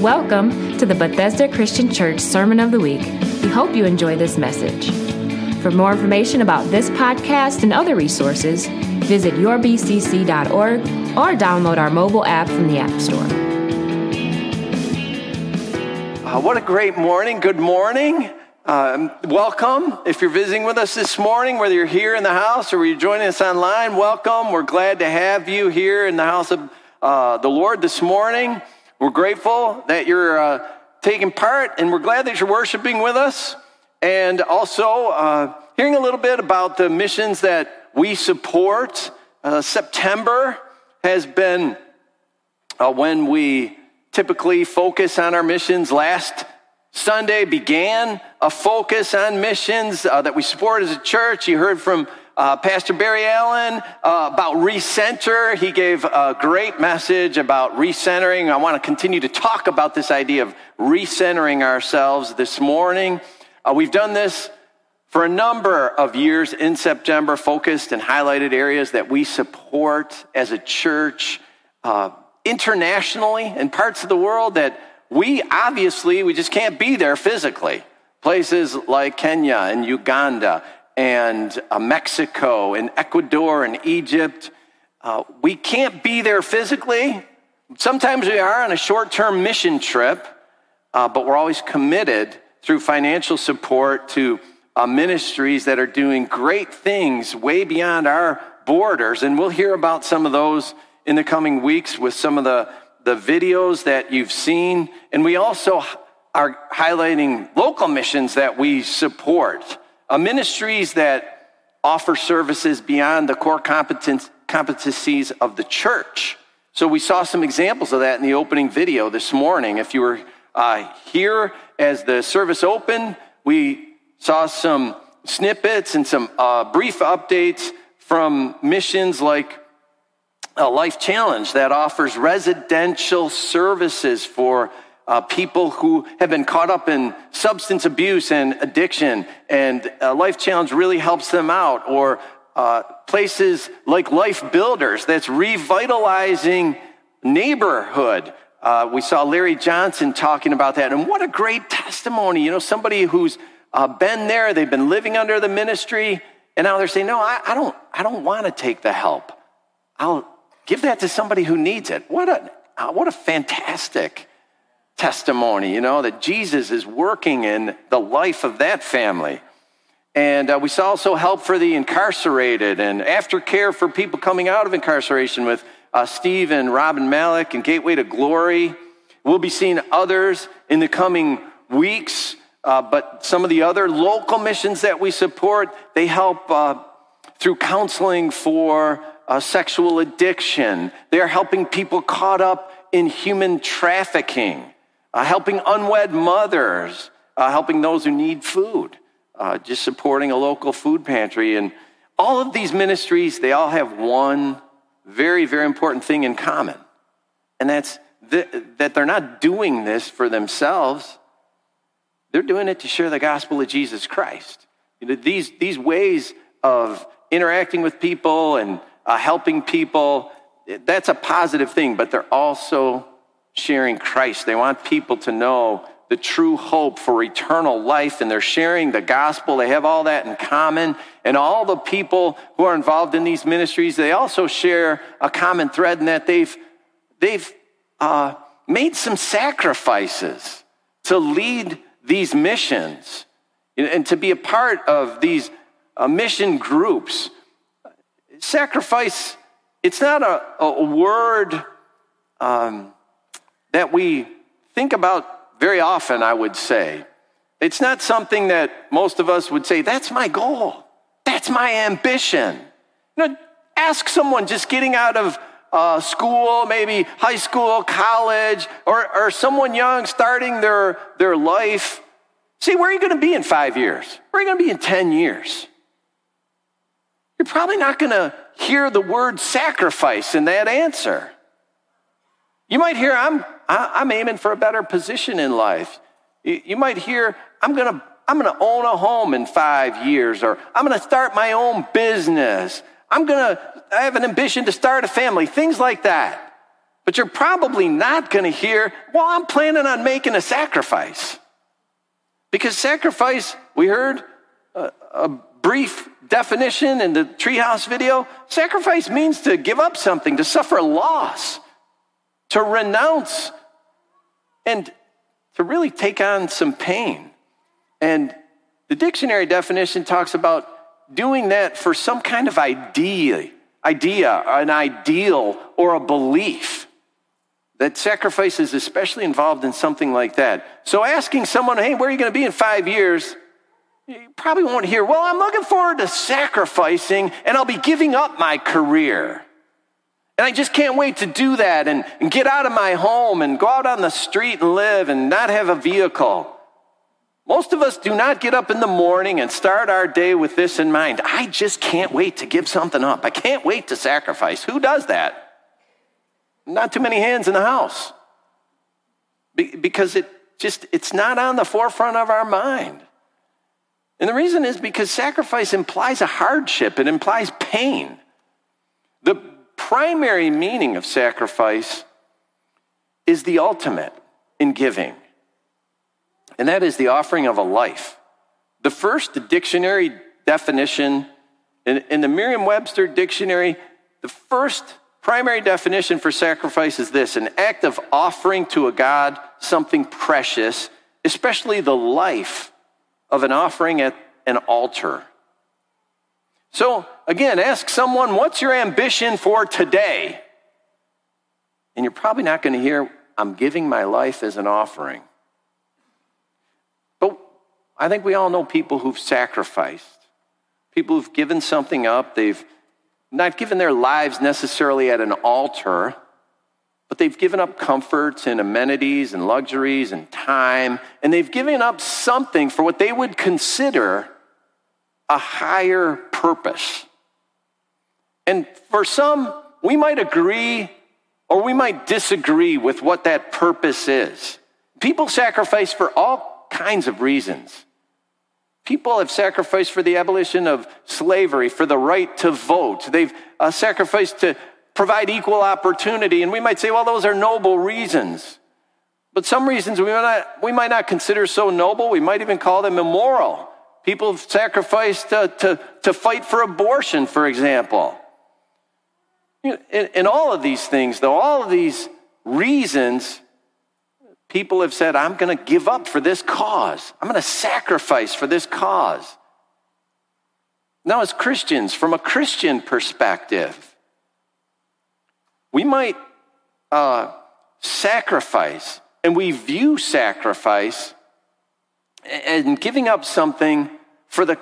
Welcome to the Bethesda Christian Church Sermon of the Week. We hope you enjoy this message. For more information about this podcast and other resources, visit yourbcc.org or download our mobile app from the App Store. Uh, what a great morning. Good morning. Um, welcome. If you're visiting with us this morning, whether you're here in the house or you're joining us online, welcome. We're glad to have you here in the house of uh, the Lord this morning. We're grateful that you're uh, taking part, and we're glad that you're worshiping with us. And also, uh, hearing a little bit about the missions that we support. Uh, September has been uh, when we typically focus on our missions. Last Sunday began a focus on missions uh, that we support as a church. You heard from uh, Pastor Barry Allen uh, about recenter. He gave a great message about recentering. I want to continue to talk about this idea of recentering ourselves this morning. Uh, we've done this for a number of years in September, focused and highlighted areas that we support as a church uh, internationally in parts of the world that we obviously we just can't be there physically places like kenya and uganda and uh, Mexico and Ecuador and Egypt. Uh, we can't be there physically. Sometimes we are on a short term mission trip, uh, but we're always committed through financial support to uh, ministries that are doing great things way beyond our borders. And we'll hear about some of those in the coming weeks with some of the, the videos that you've seen. And we also are highlighting local missions that we support uh, ministries that offer services beyond the core competencies of the church. So we saw some examples of that in the opening video this morning. If you were uh, here as the service opened, we saw some snippets and some uh, brief updates from missions like a Life Challenge that offers residential services for uh, people who have been caught up in substance abuse and addiction, and uh, Life Challenge really helps them out. Or uh, places like Life Builders that's revitalizing neighborhood. Uh, we saw Larry Johnson talking about that, and what a great testimony. You know, somebody who's uh, been there, they've been living under the ministry, and now they're saying, "No, I, I don't. I don't want to take the help. I'll give that to somebody who needs it." What a what a fantastic testimony, you know, that Jesus is working in the life of that family. And uh, we saw also help for the incarcerated and aftercare for people coming out of incarceration with uh, Steve and Robin Malik and Gateway to Glory. We'll be seeing others in the coming weeks, uh, but some of the other local missions that we support, they help uh, through counseling for uh, sexual addiction. They are helping people caught up in human trafficking uh, helping unwed mothers, uh, helping those who need food, uh, just supporting a local food pantry. And all of these ministries, they all have one very, very important thing in common. And that's th- that they're not doing this for themselves, they're doing it to share the gospel of Jesus Christ. You know, these, these ways of interacting with people and uh, helping people, that's a positive thing, but they're also sharing Christ. They want people to know the true hope for eternal life, and they're sharing the gospel. They have all that in common. And all the people who are involved in these ministries, they also share a common thread in that they've, they've uh, made some sacrifices to lead these missions and to be a part of these uh, mission groups. Sacrifice, it's not a, a word. Um, that we think about very often, I would say. It's not something that most of us would say, that's my goal, that's my ambition. You know, ask someone just getting out of uh, school, maybe high school, college, or, or someone young starting their, their life. See, where are you going to be in five years? Where are you going to be in 10 years? You're probably not going to hear the word sacrifice in that answer. You might hear, I'm, I'm aiming for a better position in life. You might hear, I'm going to I'm going to own a home in five years, or I'm going to start my own business. I'm going to I have an ambition to start a family, things like that. But you're probably not going to hear, well, I'm planning on making a sacrifice. Because sacrifice, we heard a, a brief definition in the treehouse video sacrifice means to give up something, to suffer loss, to renounce, and to really take on some pain. And the dictionary definition talks about doing that for some kind of idea, idea, an ideal, or a belief. That sacrifice is especially involved in something like that. So asking someone, hey, where are you going to be in five years? You probably won't hear, well, I'm looking forward to sacrificing and I'll be giving up my career. And I just can't wait to do that and, and get out of my home and go out on the street and live and not have a vehicle. Most of us do not get up in the morning and start our day with this in mind. I just can't wait to give something up. I can't wait to sacrifice. Who does that? Not too many hands in the house. Be- because it just it's not on the forefront of our mind. And the reason is because sacrifice implies a hardship, it implies pain. The primary meaning of sacrifice is the ultimate in giving, and that is the offering of a life. The first dictionary definition in, in the Merriam Webster dictionary, the first Primary definition for sacrifice is this an act of offering to a God something precious, especially the life of an offering at an altar. So, again, ask someone, what's your ambition for today? And you're probably not going to hear, I'm giving my life as an offering. But I think we all know people who've sacrificed, people who've given something up, they've not given their lives necessarily at an altar, but they've given up comforts and amenities and luxuries and time, and they've given up something for what they would consider a higher purpose. And for some, we might agree or we might disagree with what that purpose is. People sacrifice for all kinds of reasons. People have sacrificed for the abolition of slavery, for the right to vote. They've uh, sacrificed to provide equal opportunity. And we might say, well, those are noble reasons. But some reasons we might, not, we might not consider so noble. We might even call them immoral. People have sacrificed to, to, to fight for abortion, for example. In, in all of these things, though, all of these reasons people have said, I'm going to give up for this cause. I'm going to sacrifice for this cause. Now, as Christians, from a Christian perspective, we might uh, sacrifice, and we view sacrifice and giving up something for the,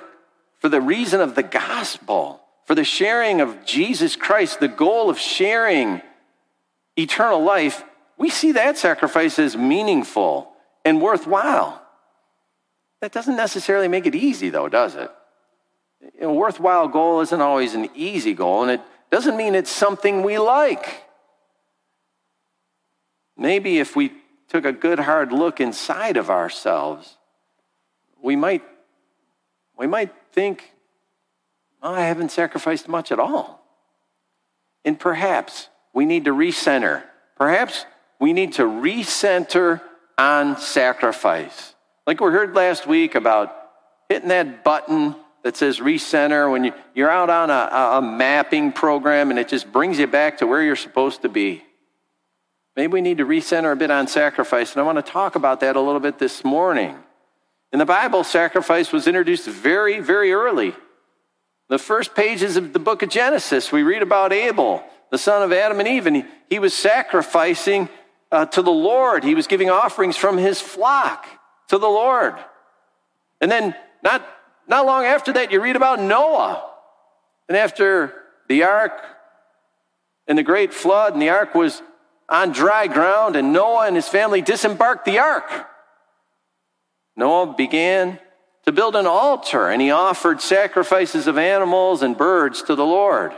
for the reason of the gospel, for the sharing of Jesus Christ, the goal of sharing eternal life we see that sacrifice as meaningful and worthwhile. That doesn't necessarily make it easy, though, does it? A worthwhile goal isn't always an easy goal, and it doesn't mean it's something we like. Maybe if we took a good hard look inside of ourselves, we might, we might think, oh, I haven't sacrificed much at all. And perhaps we need to recenter. Perhaps we need to recenter on sacrifice. Like we heard last week about hitting that button that says recenter when you, are out on a, a mapping program and it just brings you back to where you're supposed to be. Maybe we need to recenter a bit on sacrifice, and I want to talk about that a little bit this morning. In the Bible, sacrifice was introduced very, very early. The first pages of the book of Genesis, we read about Abel, the son of Adam and Eve, and he, was sacrificing uh, to the Lord. He was giving offerings from his flock to the Lord. And then, not, not long after that, you read about Noah. And after the ark and the great flood, and the ark was on dry ground, and Noah and his family disembarked the ark. Noah began to build an altar, and he offered sacrifices of animals and birds to the Lord.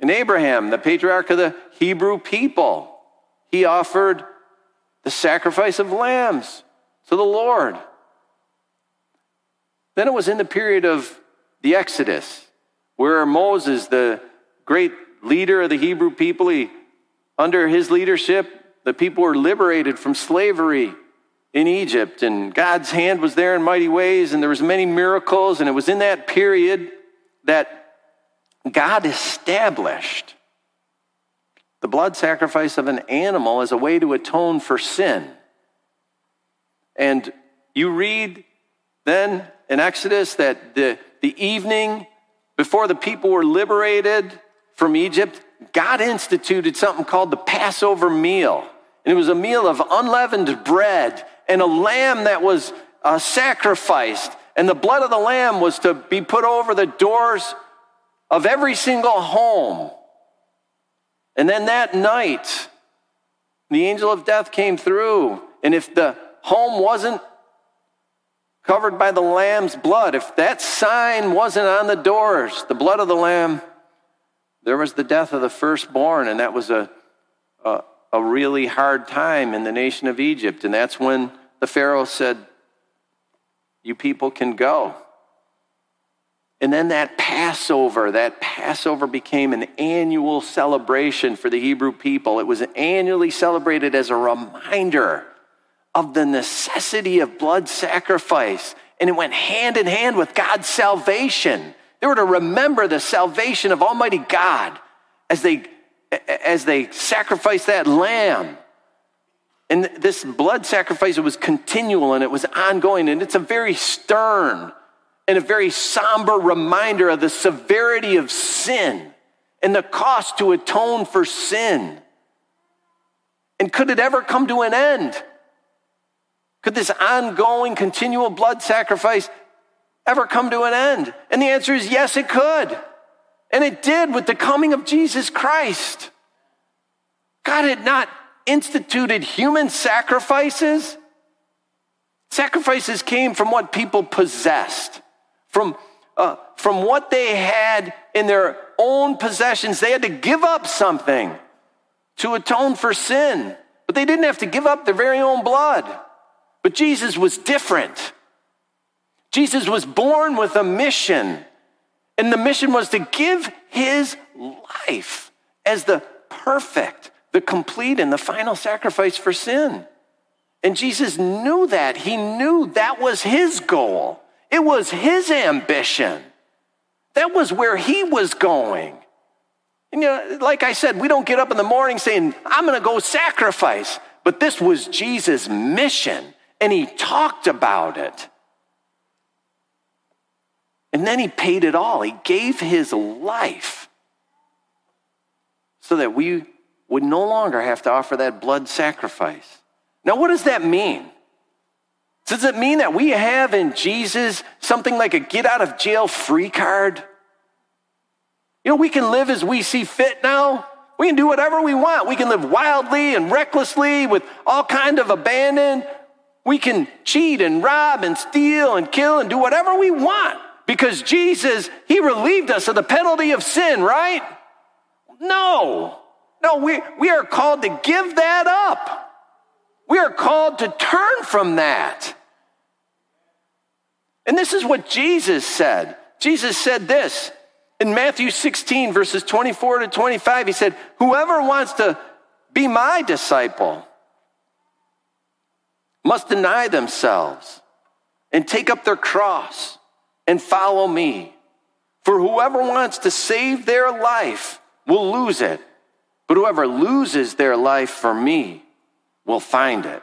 And Abraham, the patriarch of the Hebrew people, he offered the sacrifice of lambs to the Lord. Then it was in the period of the Exodus, where Moses, the great leader of the Hebrew people, he under his leadership, the people were liberated from slavery in Egypt, and God's hand was there in mighty ways, and there was many miracles, and it was in that period that God established the blood sacrifice of an animal as a way to atone for sin. And you read then in Exodus that the, the evening before the people were liberated from Egypt, God instituted something called the Passover meal. And it was a meal of unleavened bread and a lamb that was uh, sacrificed. And the blood of the lamb was to be put over the doors of every single home. And then that night, the angel of death came through. And if the home wasn't covered by the lamb's blood, if that sign wasn't on the doors, the blood of the lamb, there was the death of the firstborn. And that was a, a, a really hard time in the nation of Egypt. And that's when the Pharaoh said, You people can go. And then that Passover, that Passover became an annual celebration for the Hebrew people. It was annually celebrated as a reminder of the necessity of blood sacrifice. And it went hand in hand with God's salvation. They were to remember the salvation of Almighty God as they, as they sacrificed that lamb. And this blood sacrifice, was continual and it was ongoing. And it's a very stern and a very somber reminder of the severity of sin and the cost to atone for sin. And could it ever come to an end? Could this ongoing, continual blood sacrifice ever come to an end? And the answer is yes, it could. And it did with the coming of Jesus Christ. God had not instituted human sacrifices. Sacrifices came from what people possessed from, uh, from what they had in their own possessions. They had to give up something to atone for sin, but they didn't have to give up their very own blood. But Jesus was different. Jesus was born with a mission, and the mission was to give his life as the perfect, the complete, and the final sacrifice for sin. And Jesus knew that. He knew that was his goal. It was his ambition. That was where he was going. And you know, like I said, we don't get up in the morning saying, I'm going to go sacrifice. But this was Jesus' mission, and he talked about it. And then he paid it all. He gave his life so that we would no longer have to offer that blood sacrifice. Now, what does that mean? Does it mean that we have in Jesus something like a get out of jail free card? You know, we can live as we see fit now. We can do whatever we want. We can live wildly and recklessly with all kind of abandon. We can cheat and rob and steal and kill and do whatever we want because Jesus, He relieved us of the penalty of sin, right? No. No, we, we are called to give that up. We are called to turn from that. And this is what Jesus said. Jesus said this in Matthew 16, verses 24 to 25. He said, Whoever wants to be my disciple must deny themselves and take up their cross and follow me. For whoever wants to save their life will lose it, but whoever loses their life for me will find it.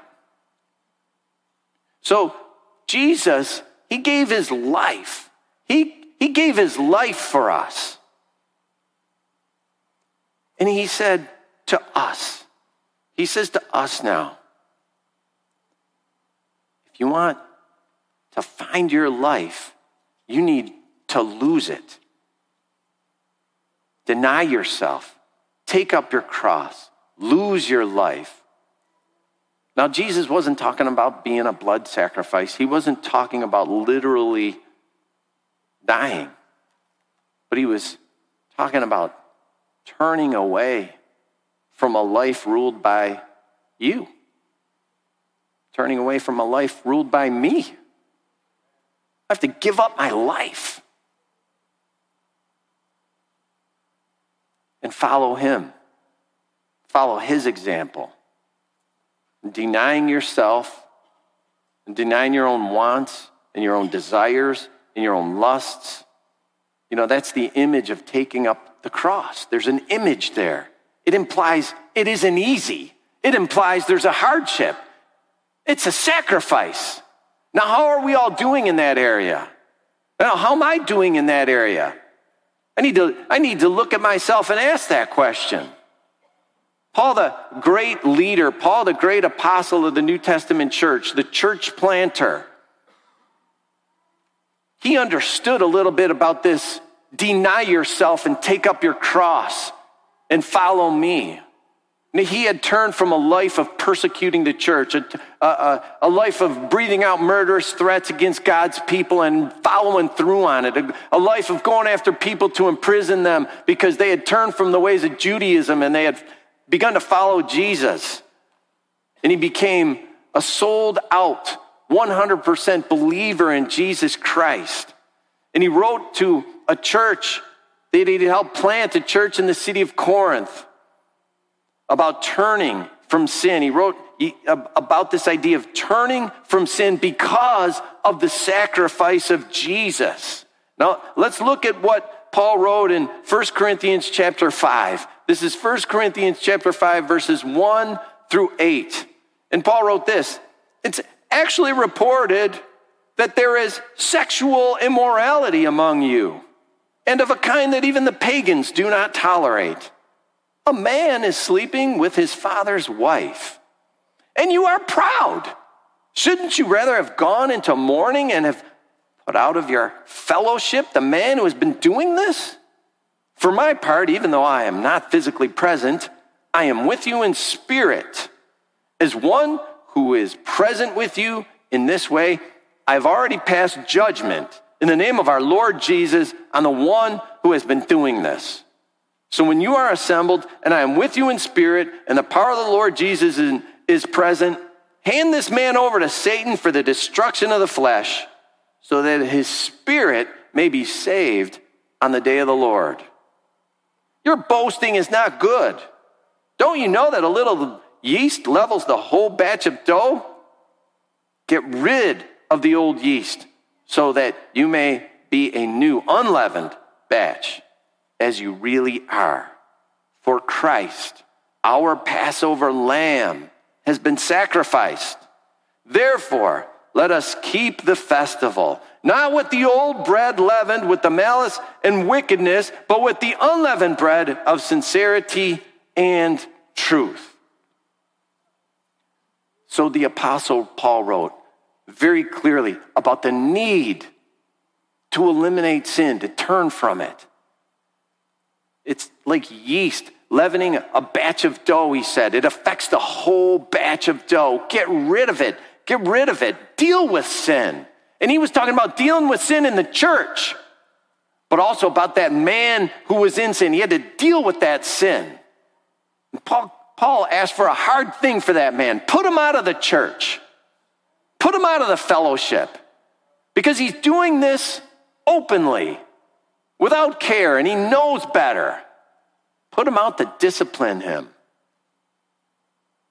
So, Jesus he gave his life. He, he gave his life for us. And he said to us, he says to us now, if you want to find your life, you need to lose it. Deny yourself, take up your cross, lose your life, now, Jesus wasn't talking about being a blood sacrifice, he wasn't talking about literally dying, but he was talking about turning away from a life ruled by you, turning away from a life ruled by me. I have to give up my life and follow him follow his example. Denying yourself, and denying your own wants and your own desires and your own lusts. You know, that's the image of taking up the cross. There's an image there. It implies it isn't easy, it implies there's a hardship, it's a sacrifice. Now, how are we all doing in that area? Now, how am I doing in that area? I need to, I need to look at myself and ask that question. Paul, the great leader, Paul, the great apostle of the New Testament church, the church planter, he understood a little bit about this deny yourself and take up your cross and follow me. He had turned from a life of persecuting the church, a, a, a, life of breathing out murderous threats against God's people and following through on it, a, a life of going after people to imprison them because they had turned from the ways of Judaism and they had begun to follow Jesus. And he became a sold out, 100% believer in Jesus Christ. And he wrote to a church that he had helped plant a church in the city of Corinth about turning from sin. He wrote about this idea of turning from sin because of the sacrifice of Jesus. Now, let's look at what Paul wrote in 1 Corinthians chapter 5. This is 1 Corinthians chapter 5 verses 1 through 8. And Paul wrote this. It's actually reported that there is sexual immorality among you and of a kind that even the pagans do not tolerate a man is sleeping with his father's wife, and you are proud. Shouldn't you rather have gone into mourning and have put out of your fellowship the man who has been doing this? For my part, even though I am not physically present, I am with you in spirit. As one who is present with you in this way, I've already passed judgment in the name of our Lord Jesus on the one who has been doing this. So when you are assembled, and I am with you in spirit, and the power of the Lord Jesus is, is present, hand this man over to Satan for the destruction of the flesh, so that his spirit may be saved on the day of the Lord. Your boasting is not good. Don't you know that a little yeast levels the whole batch of dough? Get rid of the old yeast so that you may be a new, unleavened batch as you really are. For Christ, our Passover lamb, has been sacrificed. Therefore, let us keep the festival, not with the old bread leavened with the malice and wickedness, but with the unleavened bread of sincerity and truth. So the Apostle Paul wrote very clearly about the need to eliminate sin, to turn from it. It's like yeast leavening a batch of dough, he said. It affects the whole batch of dough. Get rid of it. Get rid of it. Deal with sin. And he was talking about dealing with sin in the church, but also about that man who was in sin. He had to deal with that sin. And Paul, Paul asked for a hard thing for that man put him out of the church, put him out of the fellowship, because he's doing this openly without care, and he knows better. Put him out to discipline him.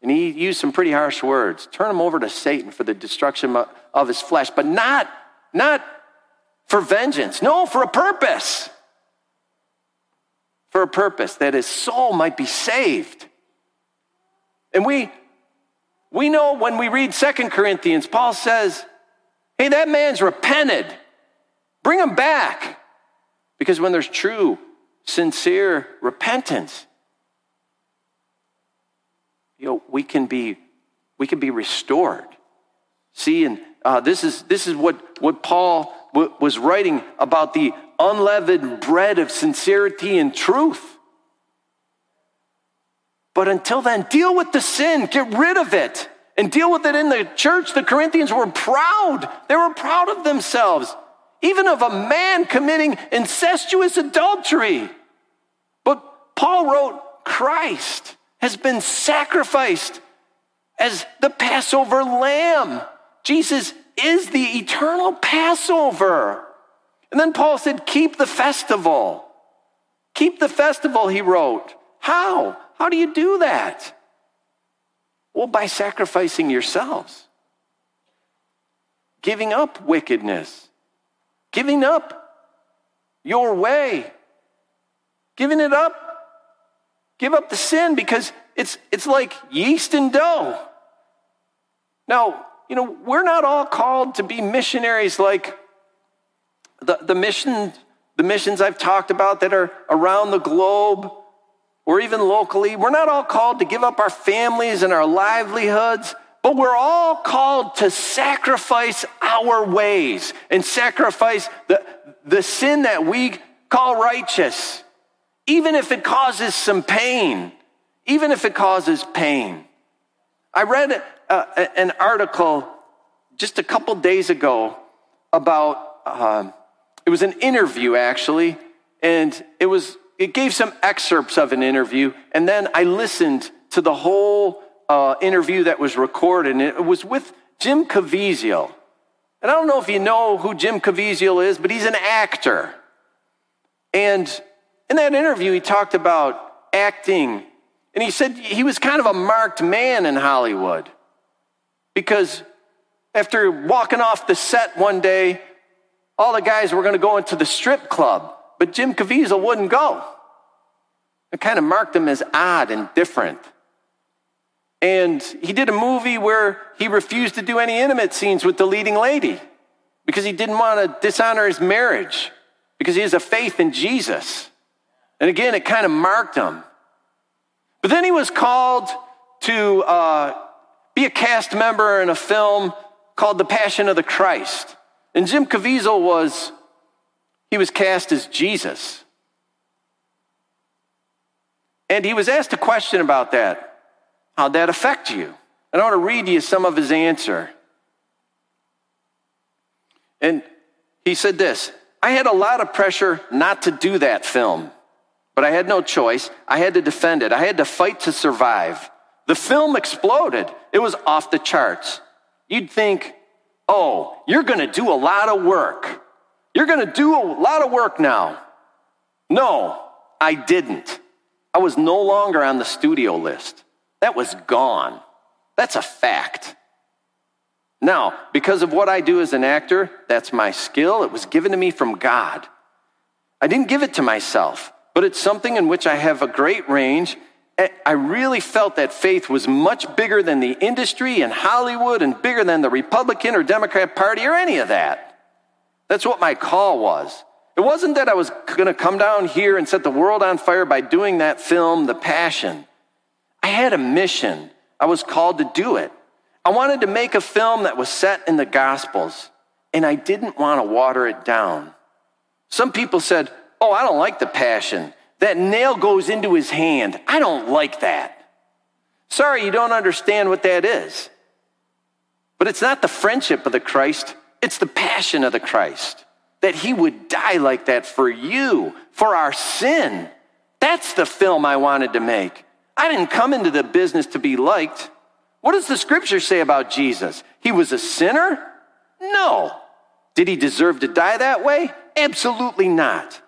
And he used some pretty harsh words. Turn him over to Satan for the destruction of his flesh, but not, not for vengeance. No, for a purpose. For a purpose that his soul might be saved. And we, we know when we read Second Corinthians, Paul says, hey, that man's repented. Bring him back. Because when there's true, sincere repentance, you know, we can be, we can be restored. See, and uh, this is this is what what Paul w- was writing about the unleavened bread of sincerity and truth. But until then, deal with the sin, get rid of it, and deal with it in the church. The Corinthians were proud; they were proud of themselves even of a man committing incestuous adultery. But Paul wrote, Christ has been sacrificed as the Passover lamb. Jesus is the eternal Passover. And then Paul said, Keep the festival. Keep the festival, he wrote. How? how do you do that? Well, by sacrificing yourselves, giving up wickedness, giving up your way, giving it up. Give up the sin because it's, it's like yeast and dough. Now, you know, we're not all called to be missionaries like the, the, mission, the missions I've talked about that are around the globe or even locally. We're not all called to give up our families and our livelihoods, but we're all called to sacrifice our ways and sacrifice the, the sin that we call righteous, even if it causes some pain, even if it causes pain. I read uh, an article just a couple days ago about, uh, it was an interview actually, and it was, it gave some excerpts of an interview, and then I listened to the whole uh, interview that was recorded, and it was with Jim Caviezel. And I don't know if you know who Jim Caviezel is, but he's an actor. And in that interview, he talked about acting, and he said he was kind of a marked man in Hollywood because after walking off the set one day, all the guys were going to go into the strip club, but Jim Caviezel wouldn't go. It kind of marked him as odd and different. And he did a movie where he refused to do any intimate scenes with the leading lady because he didn't want to dishonor his marriage because he has a faith in Jesus. And again, it kind of marked him. But then he was called to uh, be a cast member in a film called The Passion of the Christ. And Jim Caviezel was, he was cast as Jesus. And he was asked a question about that. How'd that affect you? And I want to read you some of his answer. And he said this I had a lot of pressure not to do that film, but I had no choice. I had to defend it, I had to fight to survive. The film exploded. It was off the charts. You'd think, oh, you're going to do a lot of work. You're going to do a lot of work now. No, I didn't. I was no longer on the studio list. That was gone. That's a fact. Now, because of what I do as an actor, that's my skill. It was given to me from God. I didn't give it to myself, but it's something in which I have a great range I really felt that faith was much bigger than the industry and Hollywood and bigger than the Republican or Democrat Party or any of that. That's what my call was. It wasn't that I was going to come down here and set the world on fire by doing that film, The Passion. I had a mission. I was called to do it. I wanted to make a film that was set in the Gospels, and I didn't want to water it down. Some people said, Oh, I don't like The Passion. That nail goes into his hand. I don't like that. Sorry, you don't understand what that is. But it's not the friendship of the Christ, it's the passion of the Christ. That he would die like that for you, for our sin. That's the film I wanted to make. I didn't come into the business to be liked. What does the scripture say about Jesus? He was a sinner? No. Did he deserve to die that way? Absolutely not.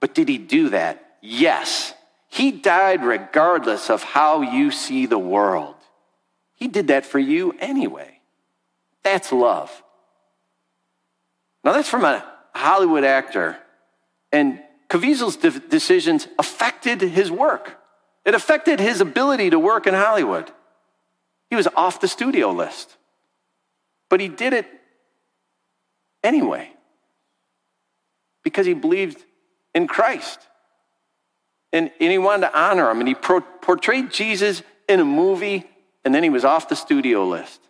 But did he do that? Yes, he died regardless of how you see the world. He did that for you anyway. That's love. Now, that's from a Hollywood actor. And Caviezel's de- decisions affected his work, it affected his ability to work in Hollywood. He was off the studio list. But he did it anyway because he believed in Christ and, and he wanted to honor him. And he pro- portrayed Jesus in a movie, and then he was off the studio list.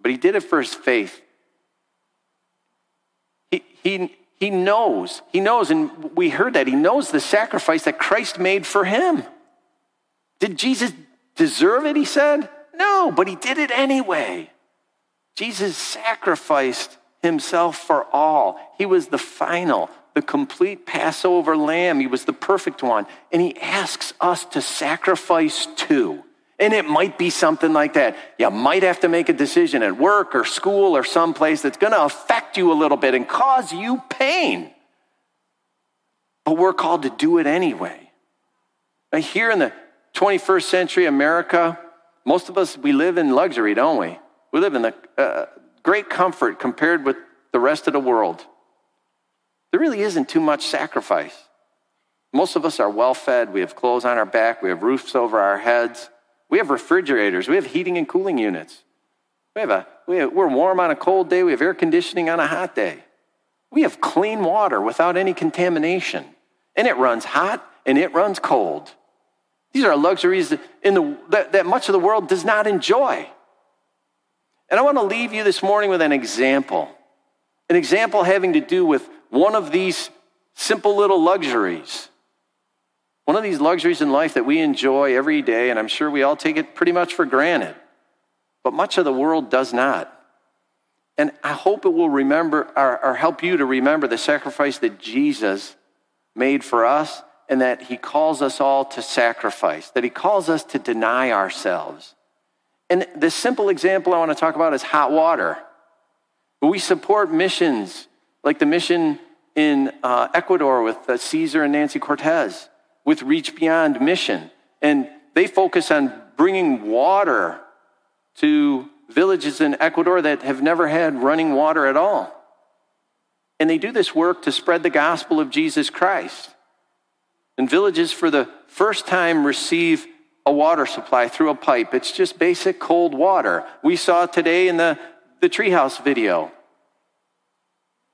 But he did it for his faith. He, he, he knows, he knows, and we heard that, he knows the sacrifice that Christ made for him. Did Jesus deserve it, he said? No, but he did it anyway. Jesus sacrificed himself for all. He was the final, the complete Passover lamb. He was the perfect one. And he asks us to sacrifice too. And it might be something like that. You might have to make a decision at work or school or someplace that's going to affect you a little bit and cause you pain. But we're called to do it anyway. Here in the, 21st century America, most of us, we live in luxury, don't we? We live in the uh, great comfort compared with the rest of the world. There really isn't too much sacrifice. Most of us are well fed. We have clothes on our back. We have roofs over our heads. We have refrigerators. We have heating and cooling units. We have a, we have, we're warm on a cold day. We have air conditioning on a hot day. We have clean water without any contamination. And it runs hot and it runs cold. These are luxuries in the, that, that much of the world does not enjoy. And I want to leave you this morning with an example. An example having to do with one of these simple little luxuries. One of these luxuries in life that we enjoy every day, and I'm sure we all take it pretty much for granted, but much of the world does not. And I hope it will remember or, or help you to remember the sacrifice that Jesus made for us and that he calls us all to sacrifice, that he calls us to deny ourselves. And the simple example I want to talk about is hot water. We support missions like the mission in uh, Ecuador with uh, Caesar and Nancy Cortez, with Reach Beyond Mission. And they focus on bringing water to villages in Ecuador that have never had running water at all. And they do this work to spread the gospel of Jesus Christ. And villages, for the first time, receive a water supply through a pipe. It's just basic cold water. We saw today in the, the treehouse video.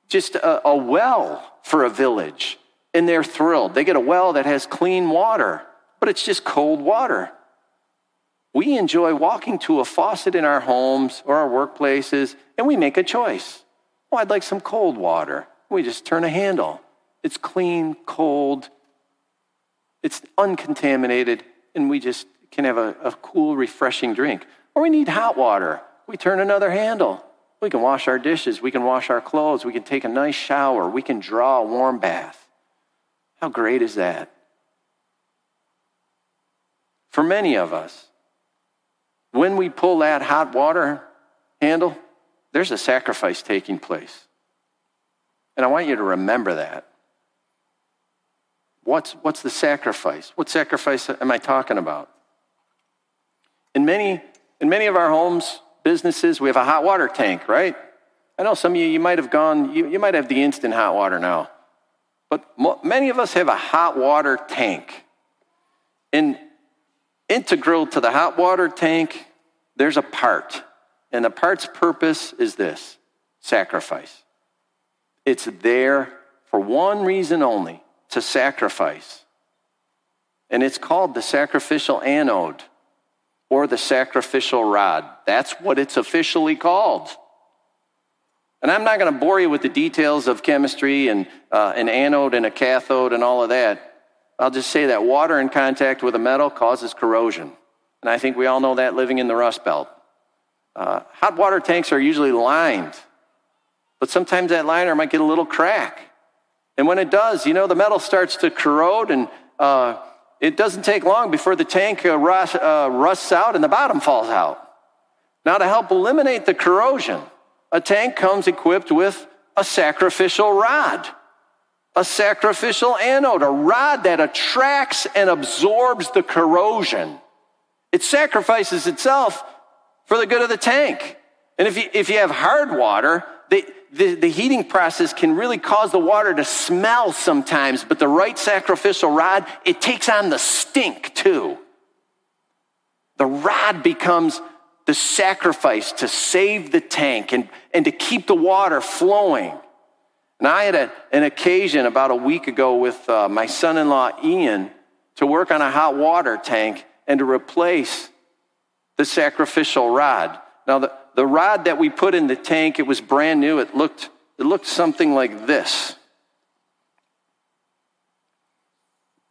Just a, a well for a village. And they're thrilled. They get a well that has clean water, but it's just cold water. We enjoy walking to a faucet in our homes or our workplaces, and we make a choice. Oh, I'd like some cold water. We just turn a handle. It's clean, cold, it's uncontaminated, and we just can have a, a cool, refreshing drink. Or we need hot water. We turn another handle. We can wash our dishes. We can wash our clothes. We can take a nice shower. We can draw a warm bath. How great is that? For many of us, when we pull that hot water handle, there's a sacrifice taking place. And I want you to remember that. What's, what's the sacrifice? What sacrifice am I talking about? In many, in many of our homes, businesses, we have a hot water tank, right? I know some of you, you might have gone, you, you might have the instant hot water now. But mo- many of us have a hot water tank. And integral to the hot water tank, there's a part. And the part's purpose is this sacrifice. It's there for one reason only to sacrifice. And it's called the sacrificial anode or the sacrificial rod. That's what it's officially called. And I'm not going to bore you with the details of chemistry and uh, an anode and a cathode and all of that. I'll just say that water in contact with a metal causes corrosion. And I think we all know that living in the Rust Belt. Uh, hot water tanks are usually lined, but sometimes that liner might get a little crack. And when it does, you know, the metal starts to corrode, and uh, it doesn't take long before the tank uh, rust, uh, rusts out and the bottom falls out. Now, to help eliminate the corrosion, a tank comes equipped with a sacrificial rod, a sacrificial anode, a rod that attracts and absorbs the corrosion. It sacrifices itself for the good of the tank. And if you, if you have hard water, the, the, the, heating process can really cause the water to smell sometimes, but the right sacrificial rod, it takes on the stink too. The rod becomes the sacrifice to save the tank and, and to keep the water flowing. And I had a, an occasion about a week ago with uh, my son in law, Ian, to work on a hot water tank and to replace the sacrificial rod. Now, the, the rod that we put in the tank, it was brand new. It looked, it looked something like this.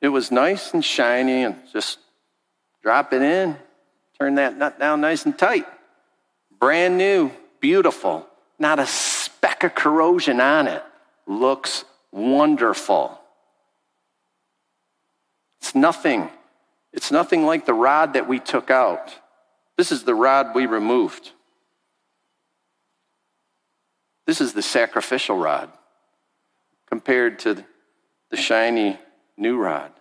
It was nice and shiny and just drop it in, turn that nut down nice and tight. Brand new, beautiful, not a speck of corrosion on it. Looks wonderful. It's nothing it's nothing like the rod that we took out. This is the rod we removed. This is the sacrificial rod compared to the shiny new rod.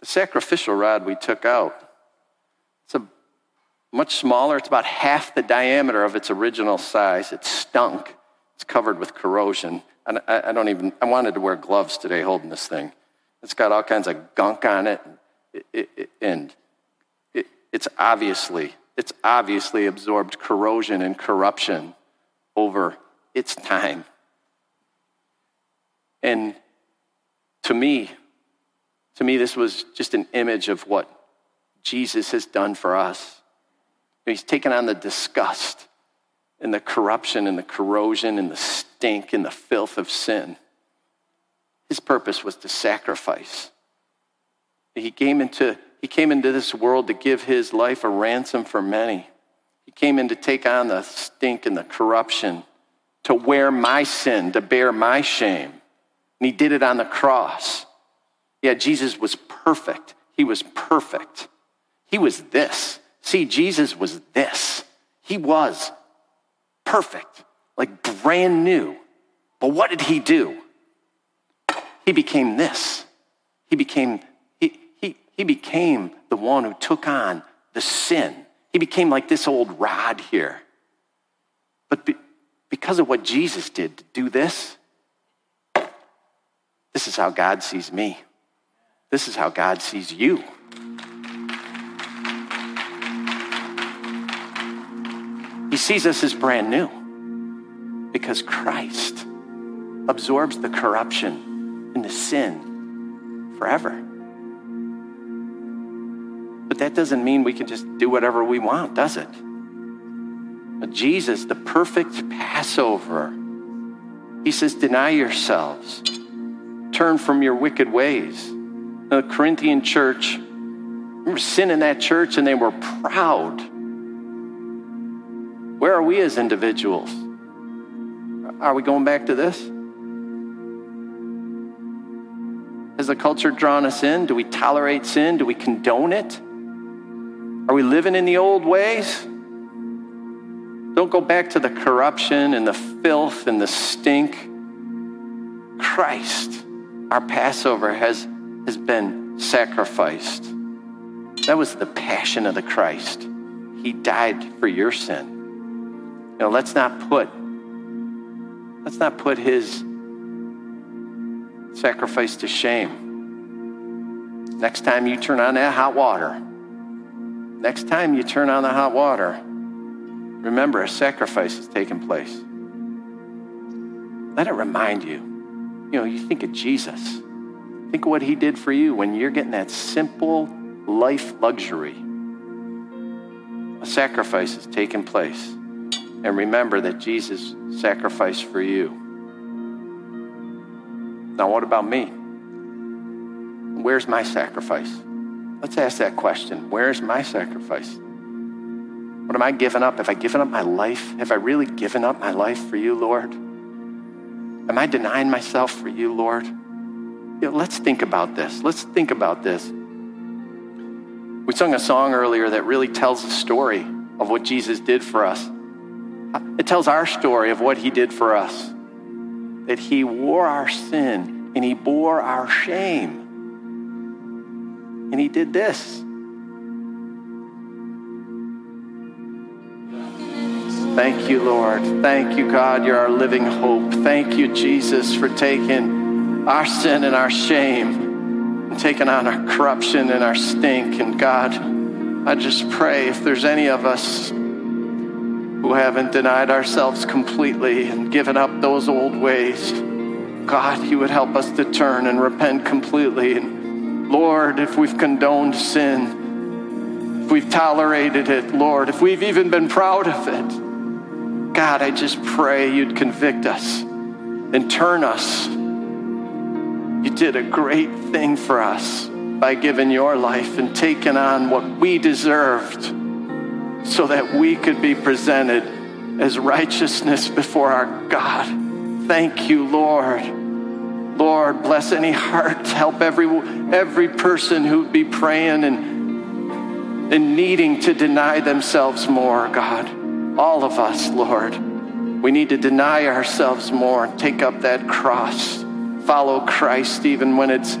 The sacrificial rod we took out it's a much smaller. It's about half the diameter of its original size. It stunk. It's covered with corrosion. And I, don't even, I wanted to wear gloves today holding this thing. It's got all kinds of gunk on it. it, it and it's obviously, it's obviously absorbed corrosion and corruption over its time. And to me, to me, this was just an image of what Jesus has done for us. He's taken on the disgust and the corruption and the corrosion and the stink and the filth of sin. His purpose was to sacrifice. He came into, he came into this world to give his life a ransom for many. He came in to take on the stink and the corruption, to wear my sin, to bear my shame. And he did it on the cross. Yeah, Jesus was perfect. He was perfect. He was this. See, Jesus was this. He was perfect, like brand new. But what did he do? He became this. He became, he, he, he became the one who took on the sin. He became like this old rod here. But be, because of what Jesus did to do this, this is how God sees me. This is how God sees you. He sees us as brand new because Christ absorbs the corruption and the sin forever. But that doesn't mean we can just do whatever we want, does it? But Jesus, the perfect Passover, he says, Deny yourselves, turn from your wicked ways the Corinthian church. remember sin in that church and they were proud. Where are we as individuals? Are we going back to this? Has the culture drawn us in? Do we tolerate sin? Do we condone it? Are we living in the old ways? Don't go back to the corruption and the filth and the stink. Christ, our Passover, has has been sacrificed. That was the passion of the Christ. He died for your sin. You let's not put let's not put his sacrifice to shame. Next time you turn on that hot water, next time you turn on the hot water, remember a sacrifice has taken place. Let it remind you. You know, you think of Jesus. Think of what he did for you when you're getting that simple life luxury. A sacrifice has taken place. And remember that Jesus sacrificed for you. Now, what about me? Where's my sacrifice? Let's ask that question. Where's my sacrifice? What am I giving up? Have I given up my life? Have I really given up my life for you, Lord? Am I denying myself for you, Lord? you know, let's think about this. Let's think about this. We sung a song earlier that really tells the story of what Jesus did for us. It tells our story of what he did for us that he wore our sin and he bore our shame. And he did this. Thank you, Lord. Thank you, God. You're our living hope. Thank you, Jesus, for taking our sin and our shame and taking on our corruption and our stink. And God, I just pray if there's any of us who haven't denied ourselves completely and given up those old ways, God, you would help us to turn and repent completely. And Lord, if we've condoned sin, if we've tolerated it, Lord, if we've even been proud of it, God, I just pray you'd convict us and turn us you did a great thing for us by giving your life and taking on what we deserved so that we could be presented as righteousness before our God. Thank you, Lord. Lord, bless any heart. Help every, every person who would be praying and, and needing to deny themselves more, God. All of us, Lord. We need to deny ourselves more and take up that cross follow Christ even when it's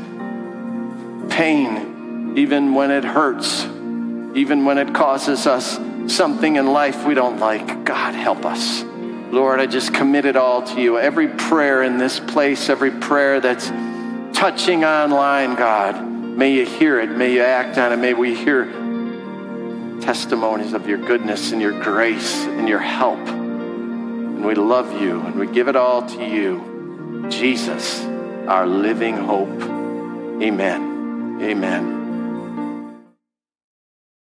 pain, even when it hurts, even when it causes us something in life we don't like. God, help us. Lord, I just commit it all to you. Every prayer in this place, every prayer that's touching online, God, may you hear it, may you act on it, may we hear testimonies of your goodness and your grace and your help. And we love you and we give it all to you, Jesus, our living hope. Amen. Amen.